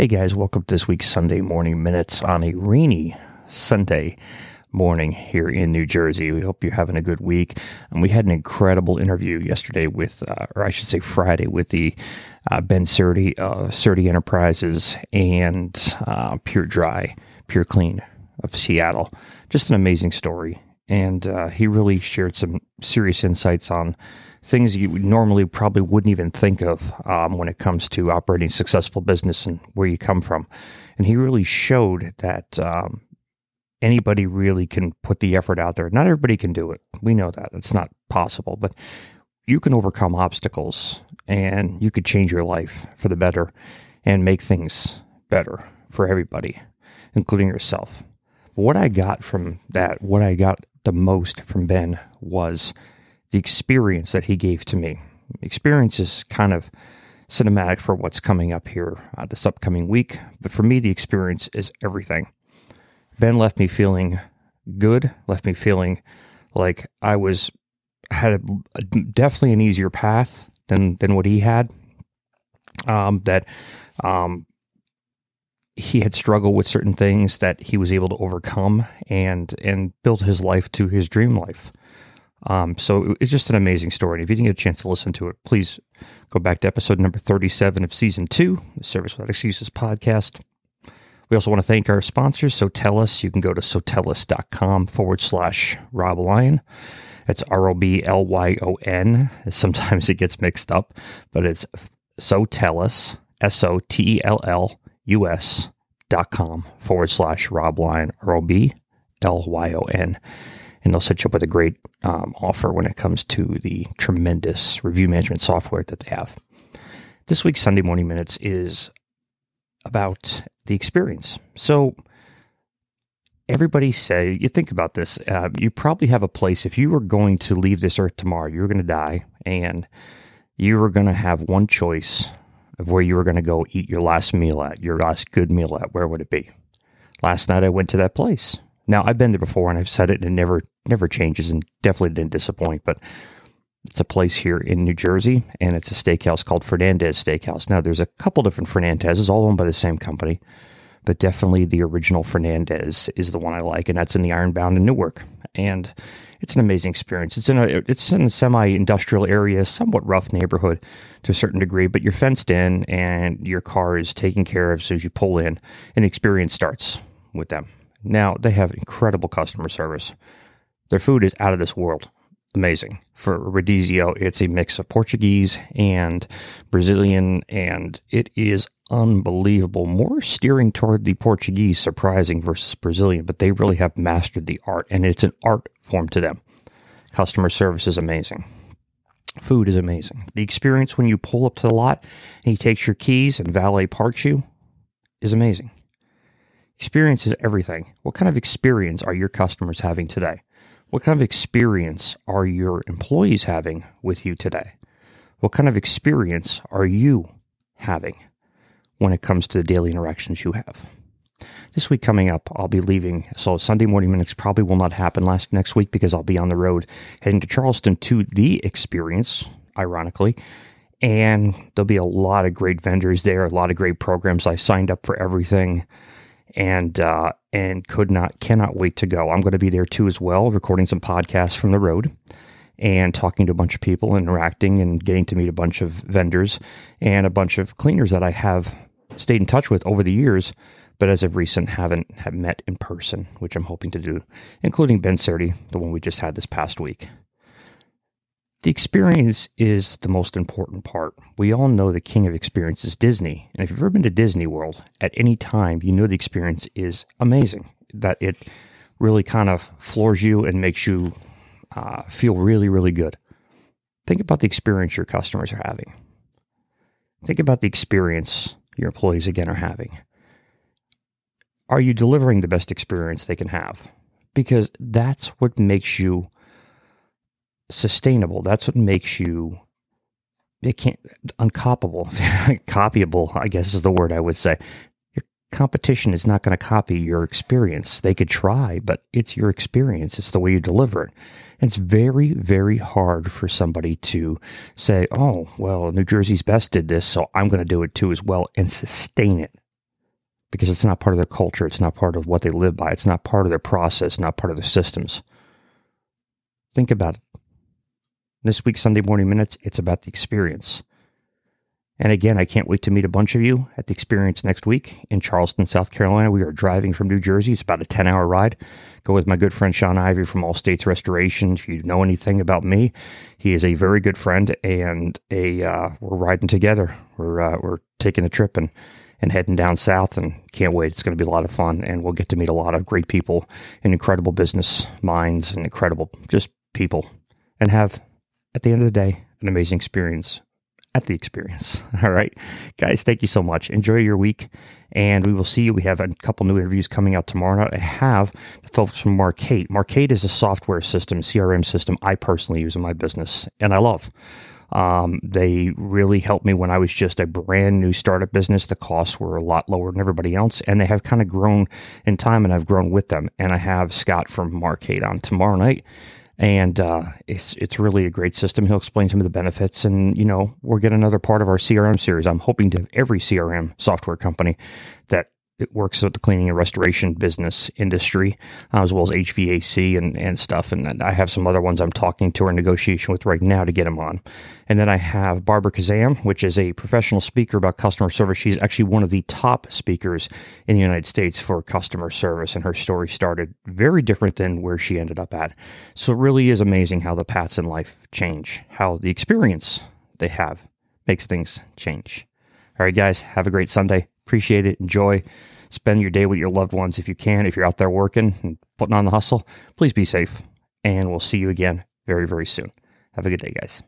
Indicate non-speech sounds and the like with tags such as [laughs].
Hey guys, welcome to this week's Sunday Morning Minutes on a rainy Sunday morning here in New Jersey. We hope you're having a good week. And we had an incredible interview yesterday with, uh, or I should say Friday, with the uh, Ben Surdy, Surdy Enterprises and uh, Pure Dry, Pure Clean of Seattle. Just an amazing story. And uh, he really shared some serious insights on things you normally probably wouldn't even think of um, when it comes to operating successful business and where you come from. And he really showed that um, anybody really can put the effort out there. Not everybody can do it. We know that it's not possible, but you can overcome obstacles and you could change your life for the better and make things better for everybody, including yourself. What I got from that, what I got the most from Ben was the experience that he gave to me. Experience is kind of cinematic for what's coming up here uh, this upcoming week, but for me, the experience is everything. Ben left me feeling good, left me feeling like I was had a, a, definitely an easier path than than what he had. Um, that um, he had struggled with certain things that he was able to overcome and and build his life to his dream life. Um, so it's just an amazing story. And if you didn't get a chance to listen to it, please go back to episode number 37 of season two, the Service Without Excuses podcast. We also want to thank our sponsors, Sotellus. You can go to sotellus.com forward slash Rob Lyon. That's R O B L Y O N. Sometimes it gets mixed up, but it's Sotellus, S O T E L L U S dot com forward slash Rob Lyon, R O B L Y O N. And they'll set you up with a great um, offer when it comes to the tremendous review management software that they have. This week's Sunday Morning Minutes is about the experience. So, everybody say, you think about this, uh, you probably have a place, if you were going to leave this earth tomorrow, you were going to die, and you were going to have one choice of where you were going to go eat your last meal at, your last good meal at. Where would it be? Last night I went to that place. Now I've been there before and I've said it and it never never changes and definitely didn't disappoint, but it's a place here in New Jersey, and it's a steakhouse called Fernandes Steakhouse. Now, there's a couple different Fernandeses, all owned by the same company, but definitely the original Fernandes is the one I like, and that's in the Ironbound in Newark. And it's an amazing experience. It's in a it's in a semi-industrial area, somewhat rough neighborhood to a certain degree, but you're fenced in, and your car is taken care of as soon as you pull in, and the experience starts with them. Now they have incredible customer service. Their food is out of this world amazing. For Rodizio, it's a mix of Portuguese and Brazilian, and it is unbelievable. More steering toward the Portuguese, surprising versus Brazilian, but they really have mastered the art, and it's an art form to them. Customer service is amazing. Food is amazing. The experience when you pull up to the lot and he takes your keys and valet parks you is amazing. Experience is everything. What kind of experience are your customers having today? What kind of experience are your employees having with you today? What kind of experience are you having when it comes to the daily interactions you have? This week coming up, I'll be leaving. So Sunday morning minutes probably will not happen last next week because I'll be on the road heading to Charleston to the experience, ironically. And there'll be a lot of great vendors there, a lot of great programs. I signed up for everything and uh, and could not cannot wait to go. I'm going to be there too as well, recording some podcasts from the road and talking to a bunch of people, interacting and getting to meet a bunch of vendors and a bunch of cleaners that I have stayed in touch with over the years, but as of recent haven't have met in person, which I'm hoping to do, including Ben Surdy, the one we just had this past week. The experience is the most important part. We all know the king of experience is Disney. And if you've ever been to Disney World at any time, you know the experience is amazing. That it really kind of floors you and makes you uh, feel really, really good. Think about the experience your customers are having. Think about the experience your employees, again, are having. Are you delivering the best experience they can have? Because that's what makes you sustainable. That's what makes you it can't uncopyable, [laughs] copyable. I guess is the word I would say. Competition is not going to copy your experience. They could try, but it's your experience. It's the way you deliver it. And it's very, very hard for somebody to say, "Oh, well, New Jersey's best did this, so I'm going to do it too as well," and sustain it. because it's not part of their culture. It's not part of what they live by. It's not part of their process, not part of their systems. Think about it. This week's Sunday Morning Minutes, it's about the experience. And again, I can't wait to meet a bunch of you at the experience next week in Charleston, South Carolina. We are driving from New Jersey. It's about a 10 hour ride. Go with my good friend Sean Ivy from All States Restoration. If you know anything about me, he is a very good friend and a, uh, we're riding together. We're, uh, we're taking a trip and, and heading down south and can't wait. It's going to be a lot of fun and we'll get to meet a lot of great people and incredible business minds and incredible just people and have at the end of the day an amazing experience at the experience. [laughs] All right, guys, thank you so much. Enjoy your week, and we will see you. We have a couple new interviews coming out tomorrow night. I have the folks from Markate. Markate is a software system, CRM system I personally use in my business, and I love. Um, they really helped me when I was just a brand new startup business. The costs were a lot lower than everybody else, and they have kind of grown in time, and I've grown with them. And I have Scott from Markate on tomorrow night and uh, it's it's really a great system. He'll explain some of the benefits, and you know we'll get another part of our CRM series. I'm hoping to have every CRM software company that it works with the cleaning and restoration business industry, uh, as well as HVAC and, and stuff. And I have some other ones I'm talking to or negotiation with right now to get them on. And then I have Barbara Khozam, which is a professional speaker about customer service. She's actually one of the top speakers in the United States for customer service. And her story started very different than where she ended up at. So it really is amazing how the paths in life change, how the experience they have makes things change. All right, guys, have a great Sunday. Appreciate it. Enjoy. Spend your day with your loved ones if you can. If you're out there working and putting on the hustle, please be safe. And we'll see you again very, very soon. Have a good day, guys.